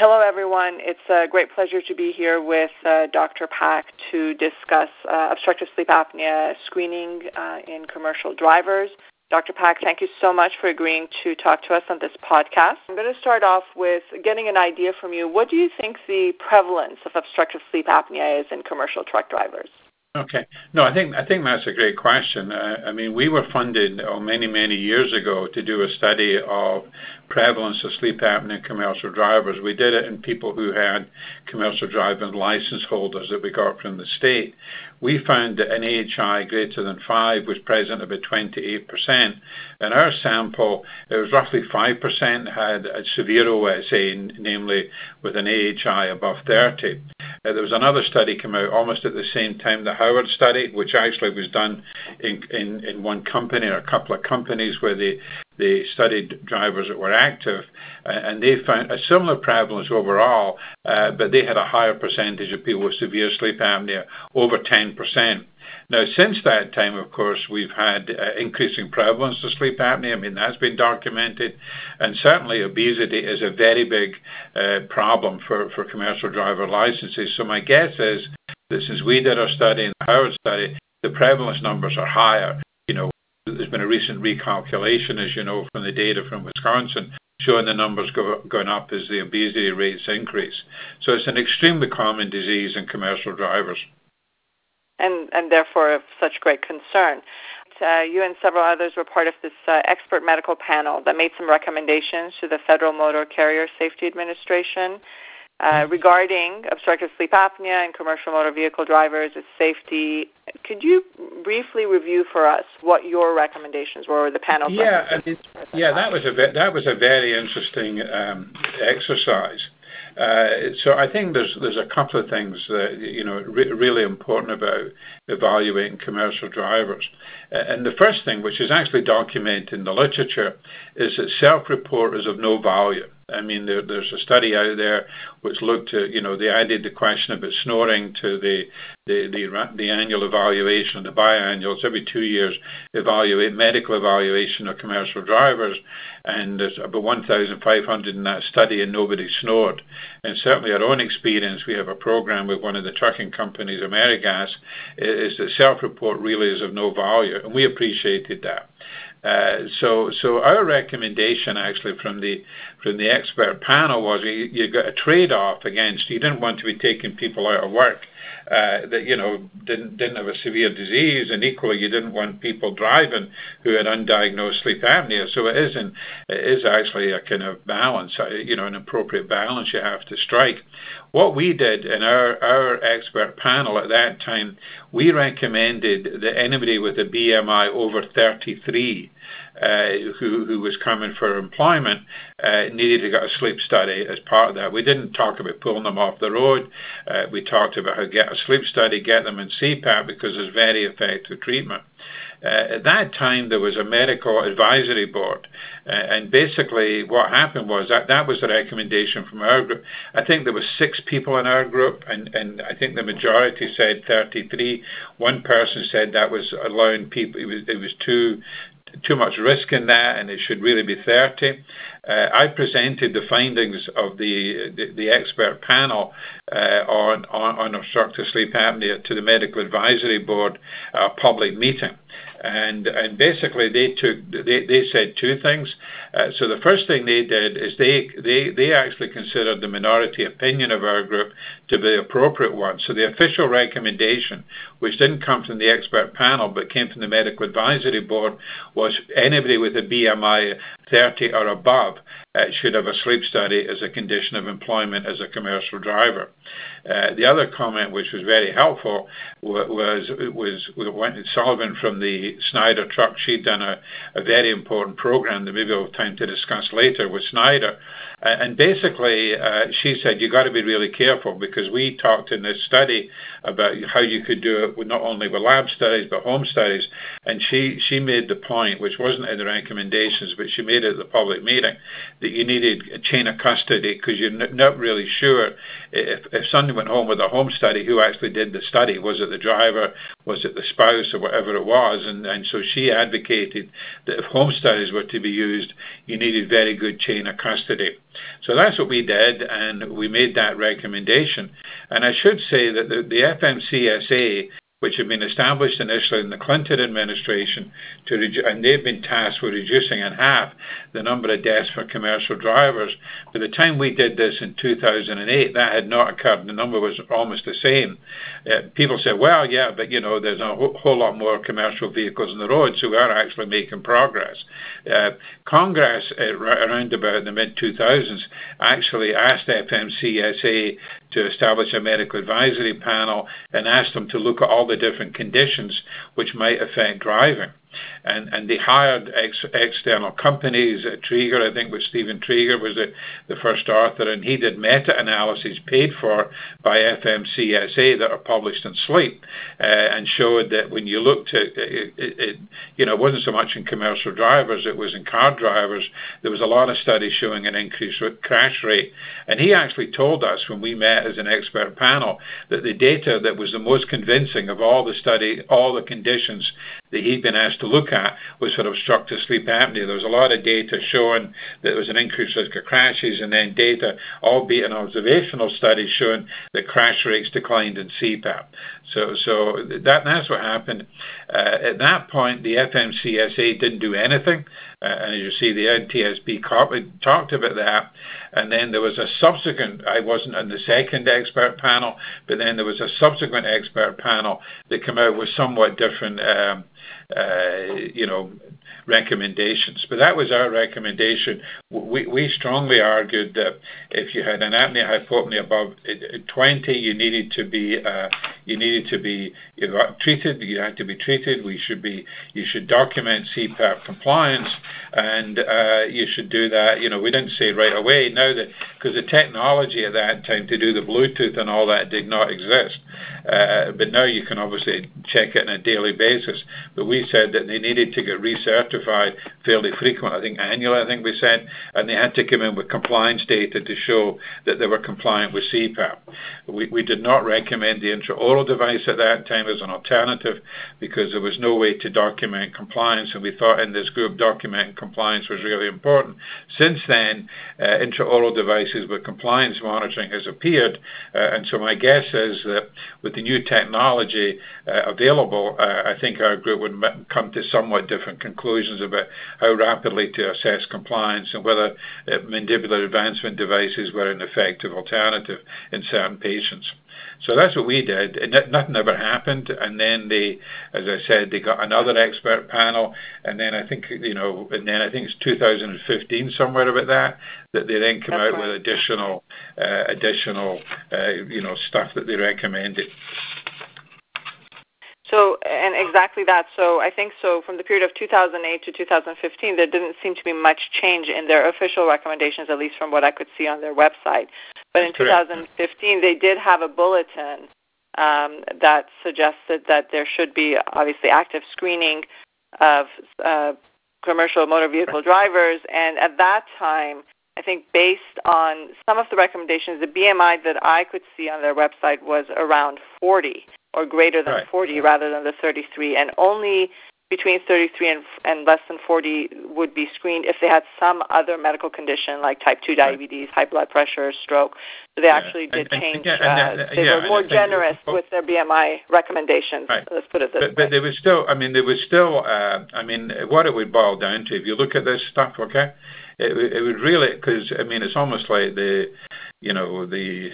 Hello, everyone. It's a great pleasure to be here with uh, Dr. Pack to discuss uh, obstructive sleep apnea screening uh, in commercial drivers. Dr. Pack, thank you so much for agreeing to talk to us on this podcast. I'm going to start off with getting an idea from you. What do you think the prevalence of obstructive sleep apnea is in commercial truck drivers? Okay. No, I think I think that's a great question. Uh, I mean, we were funded oh, many many years ago to do a study of prevalence of sleep apnea in commercial drivers. We did it in people who had commercial driving license holders that we got from the state. We found that an AHI greater than 5 was present about 28%. In our sample, it was roughly 5% had a severe OSA, namely with an AHI above 30. Uh, there was another study come out almost at the same time, the Howard study, which actually was done in, in, in one company or a couple of companies where they, they studied drivers that were active, and they found a similar prevalence overall, uh, but they had a higher percentage of people with severe sleep apnea, over 10%. Now, since that time, of course, we've had uh, increasing prevalence of sleep apnea. I mean, that's been documented. And certainly obesity is a very big uh, problem for, for commercial driver licenses. So my guess is that since we did our study and Howard study, the prevalence numbers are higher. There's been a recent recalculation, as you know, from the data from Wisconsin, showing the numbers going up as the obesity rates increase. So it's an extremely common disease in commercial drivers and, and therefore of such great concern. Uh, you and several others were part of this uh, expert medical panel that made some recommendations to the Federal Motor Carrier Safety Administration uh, regarding obstructive sleep apnea and commercial motor vehicle drivers, its safety. Could you briefly review for us what your recommendations were, or the panel's yeah, I mean, yeah, that was a that was a very interesting um, exercise. Uh, so I think there's there's a couple of things that you know re- really important about evaluating commercial drivers. Uh, and the first thing, which is actually documented in the literature, is that self-report is of no value. I mean, there, there's a study out there which looked at, you know, they added the question about snoring to the the the, the annual evaluation, the biannuals every two years evaluate medical evaluation of commercial drivers, and there's about 1,500 in that study, and nobody snored. And certainly, our own experience, we have a program with one of the trucking companies, Amerigas, is that self-report really is of no value, and we appreciated that. Uh, so, so our recommendation actually from the from the expert panel was you, you got a trade-off against you didn't want to be taking people out of work uh, that you know didn't didn't have a severe disease, and equally you didn't want people driving who had undiagnosed sleep apnea. So it is an, it is actually a kind of balance, uh, you know, an appropriate balance you have to strike. What we did in our our expert panel at that time, we recommended that anybody with a BMI over 33 uh, who, who was coming for employment uh, needed to get a sleep study as part of that. We didn't talk about pulling them off the road. Uh, we talked about how get a sleep study, get them in CPAP because it's very effective treatment. Uh, at that time, there was a medical advisory board, uh, and basically what happened was that that was the recommendation from our group. I think there was six people in our group, and, and I think the majority said 33. One person said that was allowing people; it was, it was too too much risk in that, and it should really be 30. Uh, I presented the findings of the the, the expert panel uh, on, on, on obstructive sleep apnea to the medical advisory board uh, public meeting and and basically they took they, they said two things. Uh, so the first thing they did is they they they actually considered the minority opinion of our group to be the appropriate one. So the official recommendation, which didn't come from the expert panel but came from the medical advisory board, was anybody with a BMI 30 or above should have a sleep study as a condition of employment as a commercial driver. Uh, the other comment, which was very helpful, was was, was Sullivan from the Schneider Truck. She'd done a, a very important program that maybe we'll have time to discuss later with Schneider. Uh, and basically, uh, she said you've got to be really careful because we talked in this study about how you could do it with not only with lab studies but home studies. And she she made the point, which wasn't in the recommendations, but she made it at the public meeting, that you needed a chain of custody because you're not really sure if, if somebody went home with a home study, who actually did the study? Was it the driver? Was it the spouse or whatever it was? And, and so she advocated that if home studies were to be used, you needed very good chain of custody. So that's what we did, and we made that recommendation. And I should say that the, the FMCSA which had been established initially in the Clinton administration, to redu- and they've been tasked with reducing in half the number of deaths for commercial drivers. By the time we did this in 2008, that had not occurred. The number was almost the same. Uh, people said, well, yeah, but you know, there's a whole, whole lot more commercial vehicles on the road, so we are actually making progress. Uh, Congress, uh, around about the mid 2000s, actually asked FMCSA to establish a medical advisory panel and asked them to look at all the different conditions which might affect driving they hired ex- external companies. Uh, Tregear, I think, was Stephen Tregear was the, first author, and he did meta-analyses paid for by FMCSA that are published in Sleep, uh, and showed that when you looked at it, it, it, you know, it wasn't so much in commercial drivers, it was in car drivers. There was a lot of studies showing an increased crash rate, and he actually told us when we met as an expert panel that the data that was the most convincing of all the study, all the conditions that he'd been asked to look at was for obstructive sleep apnea. There was a lot of data showing that there was an increased risk of crashes, and then data, albeit an observational study, showing that crash rates declined in CPAP. So, so that that's what happened. Uh, at that point, the FMCSA didn't do anything, uh, and as you see, the NTSB talked about that. And then there was a subsequent. I wasn't on the second expert panel, but then there was a subsequent expert panel that came out with somewhat different. Um, you know, recommendations. But that was our recommendation. We, we strongly argued that if you had an apnea hypopnea above 20, you needed to be uh, you needed to be treated. You had to be treated. We should be you should document CPAP compliance, and uh, you should do that. You know, we didn't say right away. Now that because the technology at that time to do the Bluetooth and all that did not exist, uh, but now you can obviously check it on a daily basis. But we said that they needed to get recertified fairly frequent. I think annually. I think we said, and they had to come in with compliance data to show that they were compliant with CPAP. We, we did not recommend the intraoral device at that time as an alternative because there was no way to document compliance, and we thought in this group documenting compliance was really important. Since then, uh, intraoral devices with compliance monitoring has appeared, uh, and so my guess is that with the new technology uh, available, uh, I think our group would come to somewhat different conclusions about how rapidly to assess compliance and whether uh, mandibular advancement devices were an effective alternative in certain patients. So that's what we did. And nothing ever happened. And then they, as I said, they got another expert panel. And then I think, you know, and then I think it's 2015, somewhere about that, that they then come that's out right. with additional, uh, additional, uh, you know, stuff that they recommended. So, and exactly that. So, I think so from the period of 2008 to 2015, there didn't seem to be much change in their official recommendations, at least from what I could see on their website. But in 2015, they did have a bulletin um, that suggested that there should be obviously active screening of uh, commercial motor vehicle drivers. And at that time, I think based on some of the recommendations, the BMI that I could see on their website was around 40 or greater than right. 40 rather than the 33. And only between 33 and, and less than 40 would be screened if they had some other medical condition like type 2 diabetes, right. high blood pressure, stroke. So they yeah. actually did and, change. And, and, uh, they yeah, were more generous with their BMI recommendations. Right. Let's put it this but, way. But there was still, I mean, there was still, uh, I mean, what it would boil down to, if you look at this stuff, okay, it, it would really, because, I mean, it's almost like the, you know, the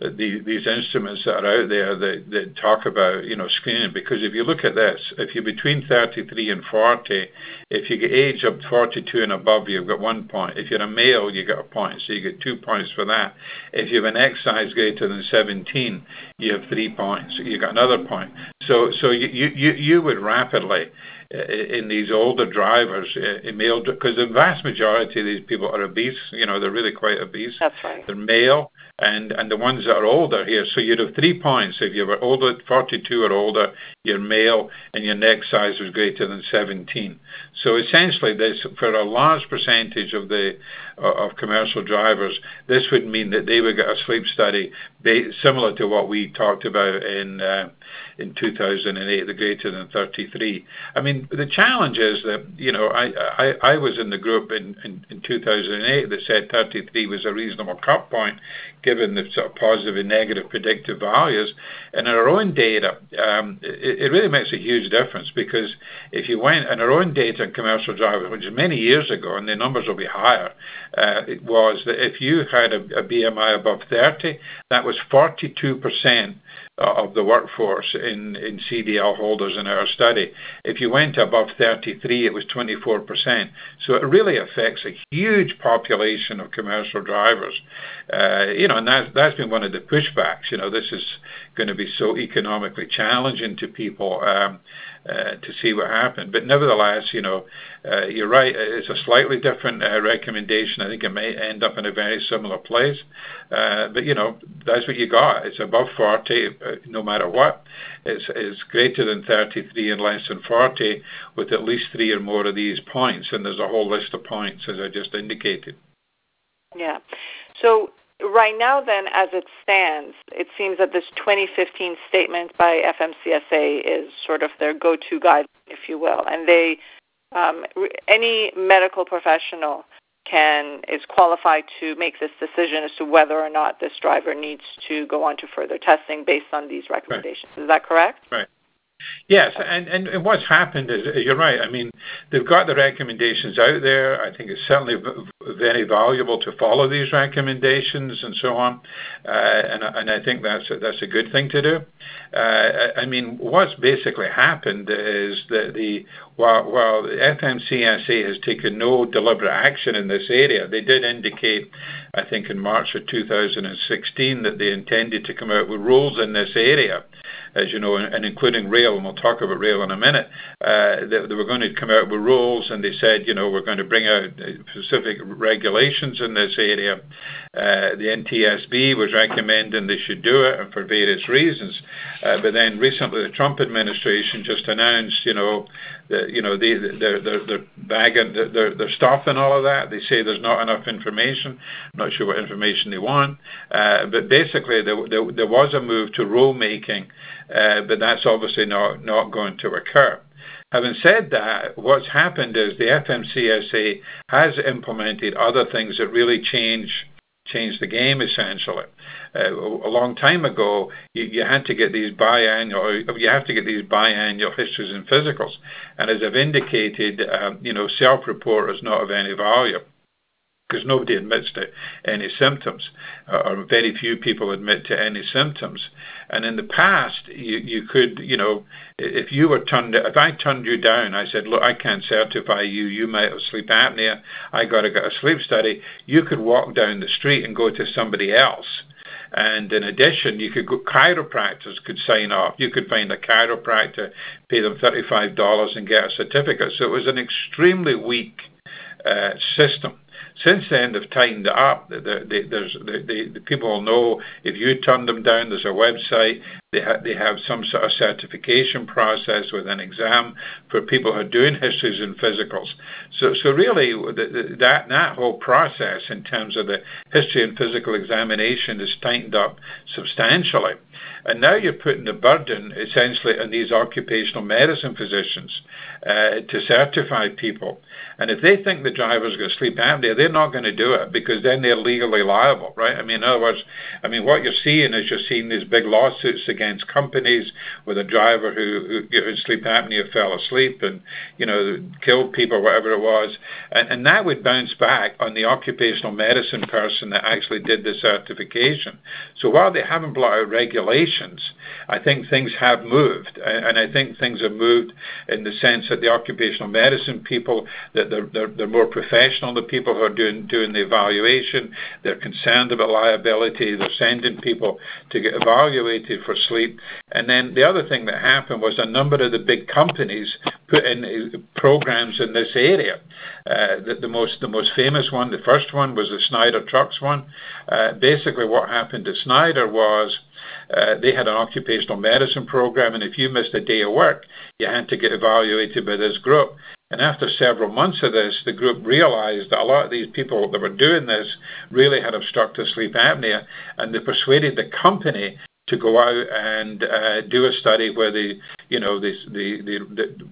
the, these instruments that are out there that, that talk about you know screening. Because if you look at this, if you're between 33 and 40, if you get age up 42 and above, you've got one point. If you're a male, you get a point, so you get two points for that. If you have an X size greater than 17, you have three points. You got another point. So so you you you would rapidly in these older drivers, in male, because the vast majority of these people are obese. You know, they're really quite obese. That's right. They're male, and and the ones that are older here. So you'd have three points if you were older, 42 or older, you're male, and your neck size was greater than 17. So essentially, this for a large percentage of the of commercial drivers, this would mean that they would get a sleep study similar to what we talked about in uh, in 2008, the greater than 33. I mean, the challenge is that you know I I, I was in the group in, in in 2008 that said 33 was a reasonable cut point given the sort of positive and negative predictive values. And in our own data, um, it, it, really makes a huge difference because if you went in our own data in commercial drivers, which is many years ago, and the numbers will be higher, Uh, was that if you had a, BMI above 30, that was 42 percent of the workforce in, CDL holders in our study. If you went above 33, it was 24%. So it really affects a huge population of commercial drivers. Uh, you know, and that, that's been one of the pushbacks. You know, this is going to be so economically challenging to people. Um, uh, to see what happened. But nevertheless, you know, uh, you're right. It's a slightly different uh, recommendation. I think it may end up in a very similar place. Uh, but you know, that's what you got. It's above 40, uh, no matter what. It's, it's greater than 33 and less than 40, with at least three or more of these points. And there's a whole list of points, as I just indicated. Yeah. So right now, then, as it stands, it seems that this 2015 statement by FMCSA is sort of their go-to guide, if you will, and they um, any medical professional can is qualified to make this decision as to whether or not this driver needs to go on to further testing based on these recommendations. Right. Is that correct? Right. Yes, and, and what's happened is, you're right. I mean, they've got the recommendations out there. I think it's certainly very valuable to follow these recommendations and so on, uh, and and I think that's a, that's a good thing to do. Uh, I mean, what's basically happened is that the while while the FMCSA has taken no deliberate action in this area, they did indicate, I think in March of 2016, that they intended to come out with rules in this area as you know, and, including rail, and we'll talk about rail in a minute, uh, they, were going to come out with rules, and they said, you know, we're going to bring out specific regulations in this area. Uh, the NTSB was recommending they should do it, and for various reasons. Uh, but then recently, the Trump administration just announced, you know, that they're bagging they're stopping all of that. They say there's not enough information. I'm not sure what information they want, uh, but basically there, was a move to rulemaking but that's obviously not going to occur. Having said that, what's happened is the FMCSA has implemented other things that really change change the game essentially. Uh, a long time ago, you, you, had to get these biannual, you have to get these biannual histories and physicals, and as I've indicated, um, you know, self-report is not of any value because nobody admits to any symptoms, or very few people admit to any symptoms. And in the past, you, you could, you know, if you were turned, if I turned you down, I said, look, I can't certify you. You might have sleep apnea. I got to get a sleep study. You could walk down the street and go to somebody else. And in addition, you could go, chiropractors could sign off. You could find a chiropractor, pay them $35 and get a certificate. So it was an extremely weak uh, system. Since then, they've tightened up. The, the, there's, the, the, people know if you turn them down, there's a website. They, ha- they have some sort of certification process with an exam for people who are doing histories and physicals. So, so really, the, the, that that whole process in terms of the history and physical examination is tightened up substantially. And now you're putting the burden essentially on these occupational medicine physicians uh, to certify people. And if they think the driver's going to sleep apnea, they're not going to do it because then they're legally liable, right? I mean, in other words, I mean, what you're seeing is you're seeing these big lawsuits against companies with a driver who, who in sleep apnea fell asleep and, you know, killed people, whatever it was. And, and that would bounce back on the occupational medicine person that actually did the certification. So while they haven't brought out regulations, I think things have moved. And I think things have moved in the sense that the occupational medicine people, that they're, they're, they're more professional, the people who are doing the evaluation. They're concerned about liability. They're sending people to get evaluated for sleep. And then the other thing that happened was a number of the big companies put in uh, programs in this area. Uh, the most the most famous one, the first one, was the Schneider trucks one. Uh, basically, what happened at Schneider was they had an occupational medicine program, and if you missed a day of work, you had to get evaluated by this group. And after several months of this, the group realized that a lot of these people that were doing this really had obstructive sleep apnea, and they persuaded the company to go out and uh, do a study where they you know, they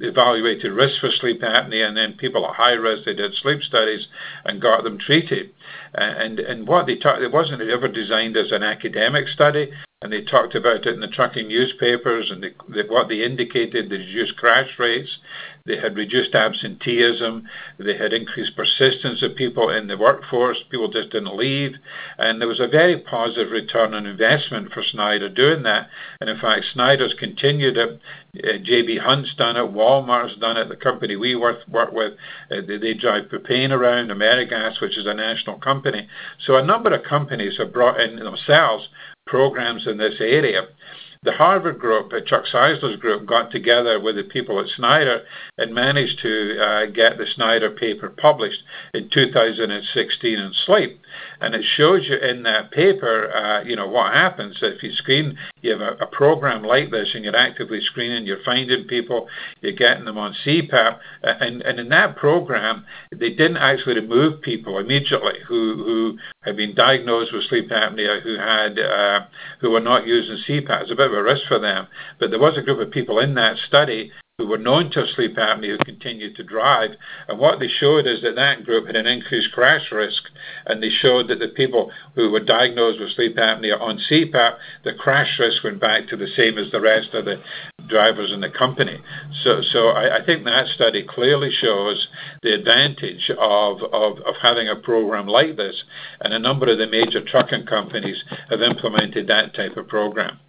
evaluated risk for sleep apnea, and then people at high risk, they did sleep studies and got them treated. And and what they taught it wasn't ever designed as an academic study, and they talked about it in the trucking newspapers, and what they indicated, they reduced crash rates, they had reduced absenteeism, they had increased persistence of people in the workforce. People just didn't leave. And there was a very positive return on investment for Schneider doing that. And in fact, Schneider's continued it. Uh, J.B. Hunt's done it. Walmart's done it. The company we work with, uh, they drive propane around, AmeriGas, which is a national company. So a number of companies have brought in themselves programs in this area. The Harvard group, uh, Chuck Czeisler's group, got together with the people at Schneider and managed to uh, get the Schneider paper published in 2016 in Sleep. And it shows you in that paper uh, you know, what happens if you screen, you have a program like this and you're actively screening, you're finding people, you're getting them on CPAP. And, and in that program, they didn't actually remove people immediately who who had been diagnosed with sleep apnea, who uh, were not using CPAP. It's a bit of a risk for them. But there was a group of people in that study who were known to have sleep apnea, who continued to drive. And what they showed is that that group had an increased crash risk, and they showed that the people who were diagnosed with sleep apnea on CPAP, the crash risk went back to the same as the rest of the drivers in the company. So, so I think that study clearly shows the advantage of having a program like this, and a number of the major trucking companies have implemented that type of program.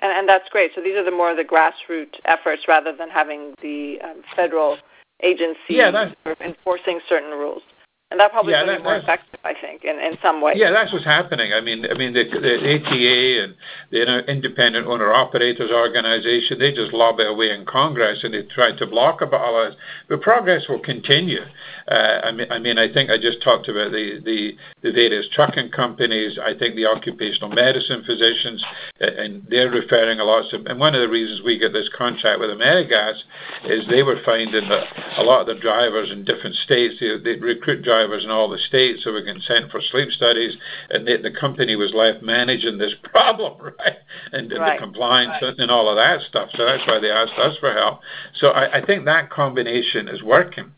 And, and that's great. So these are the more of the grassroots efforts rather than having the um, federal agency- Yeah enforcing certain rules. And that probably would be more effective, I think, in some ways. Yeah, that's what's happening. I mean, I mean, the ATA and the Independent Owner-Operators Organization, they just lobby away in Congress, and they try to block all of this. Progress will continue. Uh, I mean, I mean, I think I just talked about the various trucking companies. I think the occupational medicine physicians, and they're referring a lot. Of, and one of the reasons we get this contract with AmeriGas is they were finding that a lot of the drivers in different states, they recruit drivers in all the states who were getting sent for sleep studies, and the company was left managing this problem, right? Right. The compliance and all of that stuff. So that's why they asked us for help. So I think that combination is working.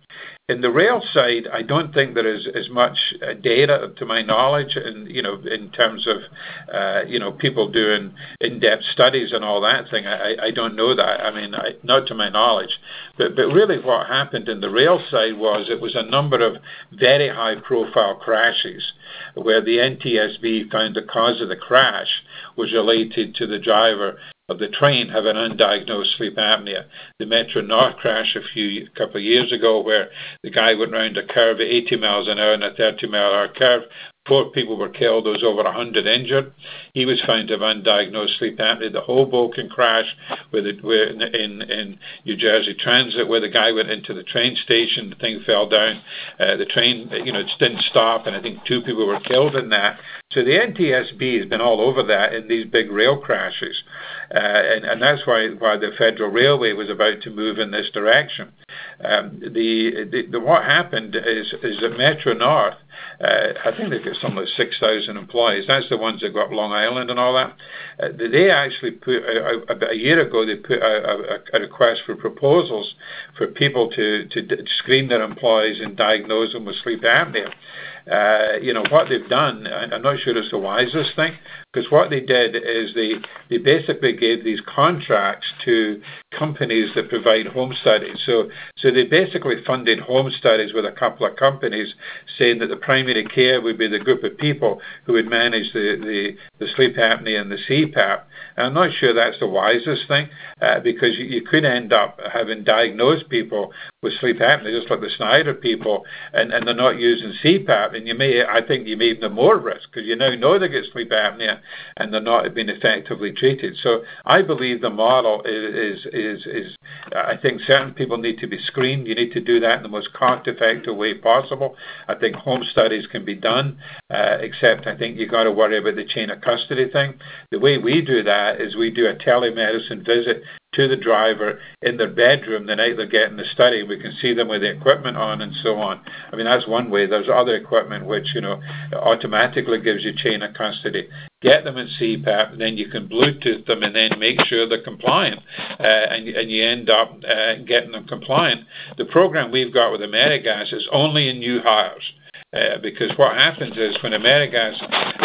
In the rail side, I don't think there is as much uh, data, to my knowledge, and, you know, in terms of uh, you know, people doing in-depth studies and all that thing. I don't know that. I mean, not to my knowledge. But really what happened in the rail side was it was a number of very high-profile crashes where the NTSB found the cause of the crash was related to the driver of the train have an undiagnosed sleep apnea. The Metro-North crash a few couple of years ago, where the guy went around a curve at 80 miles an hour in a 30-mile-an-hour curve. Four people were killed. There was over 100 injured. He was found to have undiagnosed sleep apnea. The Hoboken crash where in in, in New Jersey Transit, where the guy went into the train station, the thing fell down. Uh, the train you know, it didn't stop, and I think two people were killed in that. So the NTSB has been all over that in these big rail crashes. Uh and that's why why the Federal Railway was about to move in this direction. Um, the the What happened is is that Metro-North, uh, I think they've got something like 6,000 employees. That's the ones that got Long and all that. Uh, they actually put uh, about a year ago, they put a a, request for proposals for people to to d- screen their employees and diagnose them with sleep apnea. Uh, you know, what they've done, I'm not sure it's the wisest thing, because what they did is they basically gave these contracts to companies that provide home studies. So, so they basically funded home studies with a couple of companies, saying that the primary care would be the group of people who would manage the sleep apnea and the CPAP. And I'm not sure that's the wisest thing, uh, because you could end up having diagnosed people with sleep apnea, just like the Schneider people, and, and they're not using CPAP, and you may, I think you may even have more risk because you now know they get sleep apnea and they're not being effectively treated. So I believe the model is, is, is, I think certain people need to be screened. You need to do that in the most cost-effective way possible. I think home studies can be done, uh, except I think you got to worry about the chain of custody thing. The way we do that is we do a telemedicine visit to the driver in their bedroom the night they're getting the study. We can see them with the equipment on and so on. I mean, that's one way. There's other equipment which, you know, automatically gives you chain of custody. Get them in CPAP, and then you can Bluetooth them and then make sure they're compliant, uh, and, and you end up uh, getting them compliant. The program we've got with Amerigas is only in new hires. Uh, because what happens is when Amerigas,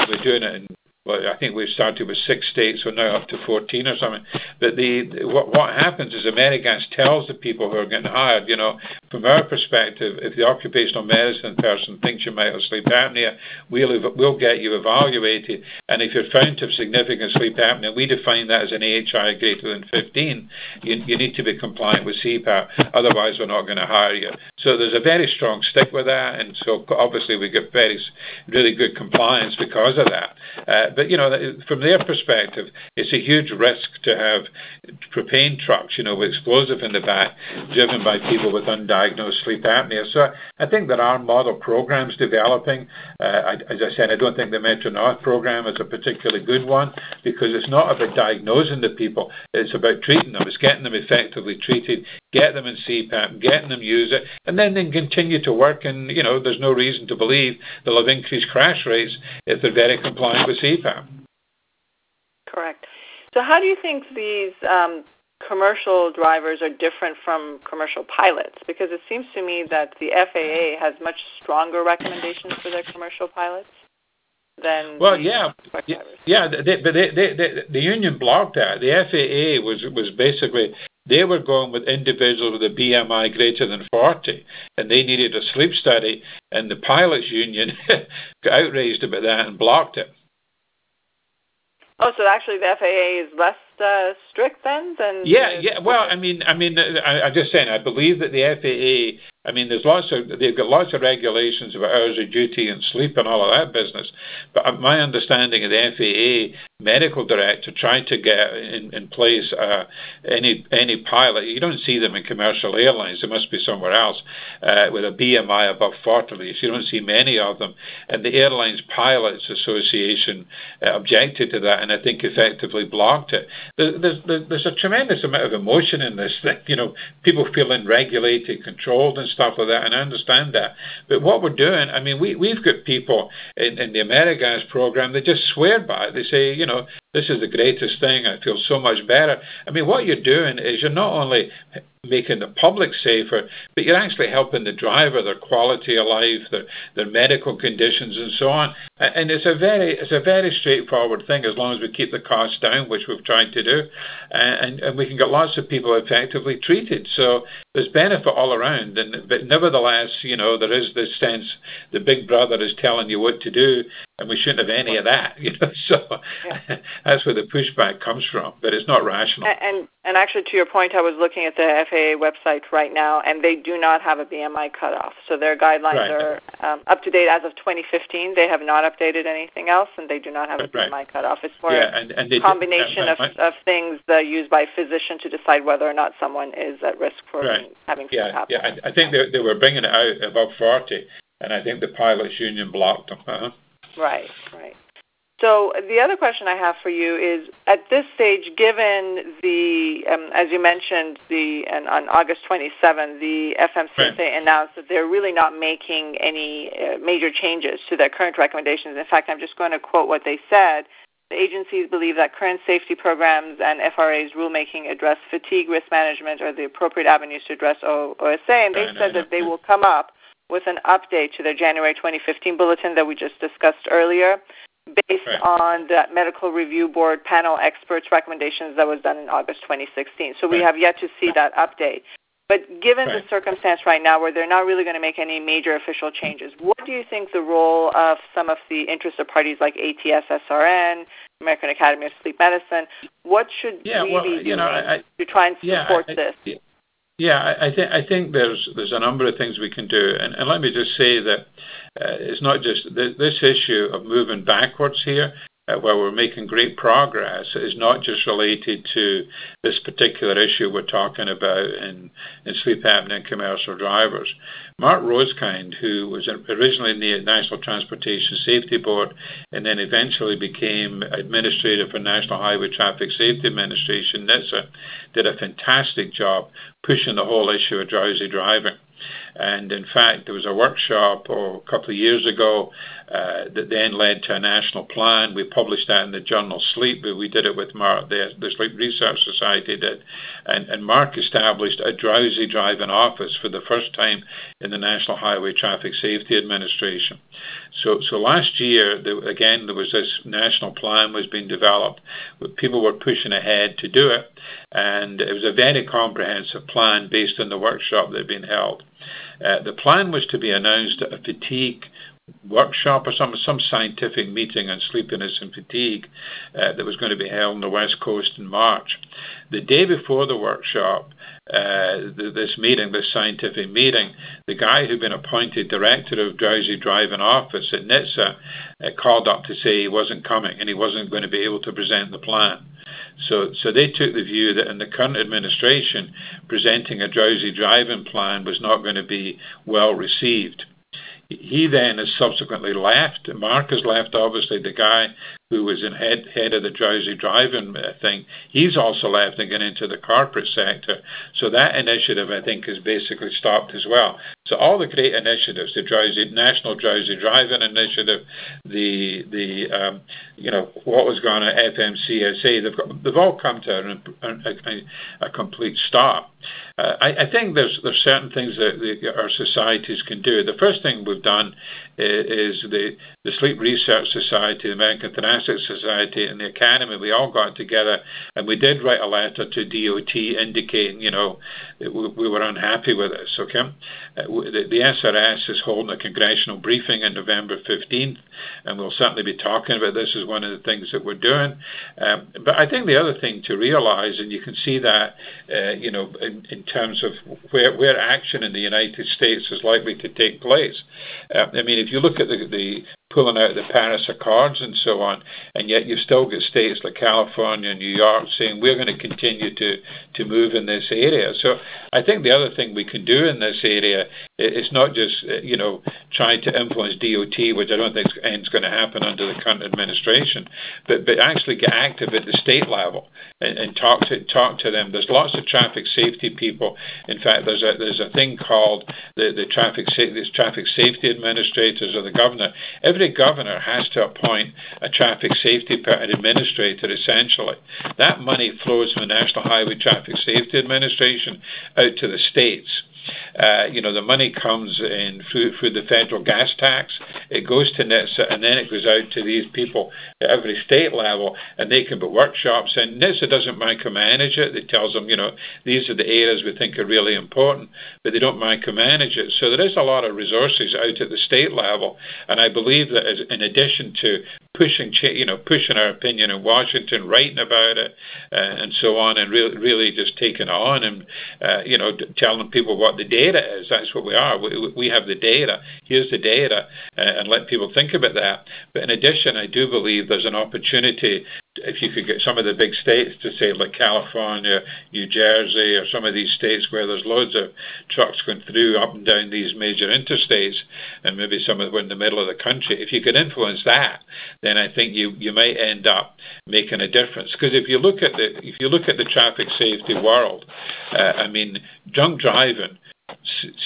we're doing it in well, I think we've started with six states, we're now up to 14 or something. But the what, what happens is Amerigas tells the people who are getting hired, you know, from our perspective, if the occupational medicine person thinks you might have sleep apnea, we'll, we'll get you evaluated. And if you're found to have significant sleep apnea, we define that as an AHI greater than 15, you, you need to be compliant with CPAP. Otherwise, we're not going to hire you. So there's a very strong stick with that. And so obviously we get very, really good compliance because of that. Uh, but, you know, from their perspective, it's a huge risk to have propane trucks, you know, with explosive in the back, driven by people with undiagnosed sleep apnea. So I think there are model programs developing. Uh, as I said, I don't think the Metro North program is a particularly good one because it's not about diagnosing the people. It's about treating them. It's getting them effectively treated, get them in CPAP, getting them use it, and then they continue to work. And you know, there's no reason to believe they'll have increased crash rates if they're very compliant with CPAP. Correct. So, how do you think these um, commercial drivers are different from commercial pilots? Because it seems to me that the FAA has much stronger recommendations for their commercial pilots than well, yeah, yeah, yeah. They, but they, they, they, the union blocked that. The FAA was was basically they were going with individuals with a BMI greater than 40, and they needed a sleep study, and the pilots union got outraged about that and blocked it. Oh, so actually the FAA is less uh, strict then than. Yeah, yeah. Well, I mean, I mean, I, I'm just saying. I believe that the FAA I mean, there's lots of they've got lots of regulations about hours of duty and sleep and all of that business. But my understanding of the FAA medical director trying to get in, in place uh, any any pilot. You don't see them in commercial airlines. They must be somewhere else uh, with a BMI above 40. You don't see many of them. And the Airlines Pilots Association uh, objected to that, and I think effectively blocked it. There's, there's, there's a tremendous amount of emotion in this thing. You know, people feeling regulated, controlled, and stuff like that, and I understand that. But what we're doing, I mean, we, we've got people in, in the Amerigas program that just swear by it. They say, you know, this is the greatest thing. I feel so much better. I mean, what you're doing is you're not only making the public safer, but you're actually helping the driver, their quality of life, their, their medical conditions, and so on. And it's a very it's a very straightforward thing as long as we keep the costs down, which we've tried to do, and, and we can get lots of people effectively treated. So there's benefit all around. And but nevertheless, you know, there is this sense the big brother is telling you what to do, and we shouldn't have any of that. You know, so yeah. that's where the pushback comes from. But it's not rational. And, and and actually, to your point, I was looking at the FAA website right now, and they do not have a BMI cutoff. So their guidelines right. are um, up to date as of 2015. They have not updated anything else, and they do not have a right. BMI cutoff. It's more yeah, and, and a combination do, of, of things that are used by a physician to decide whether or not someone is at risk for right. having yeah, happen. Yeah, I, I think they, they were bringing it out above 40, and I think the pilots union blocked them. Uh-huh. Right, right. So the other question I have for you is: at this stage, given the, um, as you mentioned, the and on August 27, the FMCSA right. announced that they're really not making any uh, major changes to their current recommendations. In fact, I'm just going to quote what they said. The agencies believe that current safety programs and FRA's rulemaking address fatigue risk management are the appropriate avenues to address OSA, and they said that they will come up with an update to their January 2015 bulletin that we just discussed earlier based right. on the medical review board panel experts recommendations that was done in August 2016. So we have yet to see that update. But given right. the circumstance right now where they're not really going to make any major official changes, what do you think the role of some of the interested parties like ATS SRN, American Academy of Sleep Medicine, what should yeah, we well, be doing you know, I, to try and support yeah, I, this? Yeah. I, th- I think there's there's a number of things we can do, and, and let me just say that uh, it's not just th- this issue of moving backwards here Uh, where we're making great progress is not just related to this particular issue we're talking about in, in sleep apnea and commercial drivers. Mark Rosekind, who was originally in the National Transportation Safety Board and then eventually became administrator for National Highway Traffic Safety Administration, NHTSA, did a fantastic job pushing the whole issue of drowsy driving. And in fact, there was a workshop oh, a couple of years ago uh, that then led to a national plan. We published that in the journal Sleep, but we did it with Mark, the, the Sleep Research Society did. And, and Mark established a drowsy driving office for the first time in the National Highway Traffic Safety Administration. So, so last year, again, there was this national plan was being developed. People were pushing ahead to do it, and it was a very comprehensive plan based on the workshop that had been held. Uh, the plan was to be announced at a fatigue workshop or some some scientific meeting on sleepiness and fatigue uh, that was going to be held on the west coast in March. The day before the workshop, this meeting, this scientific meeting, the guy who'd been appointed director of Drowsy Driving Office at NHTSA uh, called up to say he wasn't coming and he wasn't going to be able to present the plan. So, so they took the view that in the current administration, presenting a drowsy driving plan was not going to be well received. He then has subsequently left. Mark has left, obviously, the guy who was in head head of the drowsy driving thing, he's also left and gone into the corporate sector. So that initiative, I think, has basically stopped as well. So all the great initiatives, the drowsy national drowsy driving initiative, the the um, you know what was going on at FMCSA, they've they've all come to a, a, a complete stop. Uh, I, I, think there's there's certain things that the, our societies can do. The first thing we've done is the, the Sleep Research Society, the American Society, and the Academy. We all got together and we did write a letter to DOT indicating, you know, we, we were unhappy with this. Okay, uh, the, the SRS is holding a congressional briefing on November 15th, and we'll certainly be talking about this as one of the things that we're doing. Um, but I think the other thing to realise, and you can see that, uh, you know, in, in terms of where where action in the United States is likely to take place. Uh, I mean, if you look at the, the pulling out the Paris Accords and so on, and yet you've still got states like California and New York saying we're going to continue to, to move in this area. So I think the other thing we can do in this area is not just uh, you know trying to influence DOT, which I don't think is going to happen under the current administration, but but actually get active at the state level and, and talk to talk to them. There's lots of traffic safety people. In fact, there's a there's a thing called the the traffic this traffic safety administrators or the governor. Every governor has to appoint a traffic safety administrator. Essentially, that money flows from the National Highway Traffic Safety Administration out to the states. Uh, you know, the money comes in through, through the federal gas tax. It goes to NHTSA and then it goes out to these people at every state level and they can put workshops in. NHTSA doesn't micromanage it. It tells them, you know, these are the areas we think are really important, but they don't micromanage it. So there is a lot of resources out at the state level. And I believe that as, in addition to pushing, you know, pushing our opinion in Washington, writing about it, uh, and so on, and really, really just taking on and, uh, you know, telling people what the data is. That's what we are. We, we have the data. Here's the data, uh, and let people think about that. But in addition, I do believe there's an opportunity if you could get some of the big states to say like California, New Jersey, or some of these states where there's loads of trucks going through up and down these major interstates, and maybe some of them in the middle of the country, if you could influence that, then I think you you might end up making a difference. Because if you look at the if you look at the traffic safety world, uh, I mean, drunk driving,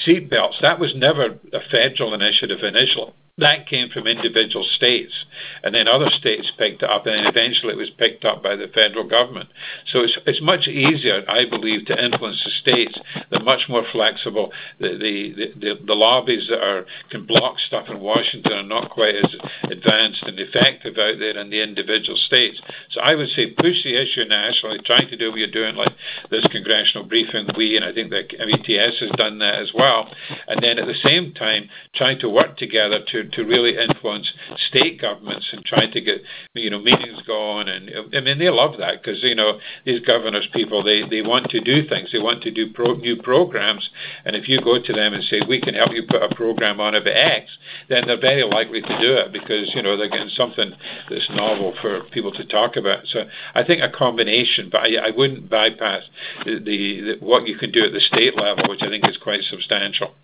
seat belts, that was never a federal initiative initially that came from individual states, and then other states picked it up, and then eventually it was picked up by the federal government. So it's it's much easier, I believe, to influence the states. They're much more flexible. The the the, the lobbies that are can block stuff in Washington are not quite as advanced and effective out there in the individual states. So I would say push the issue nationally, trying to do what you're doing, like this congressional briefing. We and I think the METS has done that as well, and then at the same time trying to work together to to, really influence state governments and trying to get you know meetings going. And I mean, they love that because you know these governors people they they want to do things, they want to do pro, new programs, and if you go to them and say we can help you put a program on about X, then they're very likely to do it because you know they're getting something that's novel for people to talk about. So I think a combination, but I, I wouldn't bypass the, the, the what you can do at the state level, which I think is quite substantial.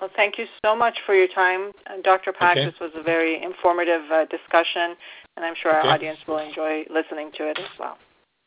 Well, thank you so much for your time, uh, Dr. Pack. Okay. This was a very informative uh, discussion, and I'm sure our okay. audience will enjoy listening to it as well.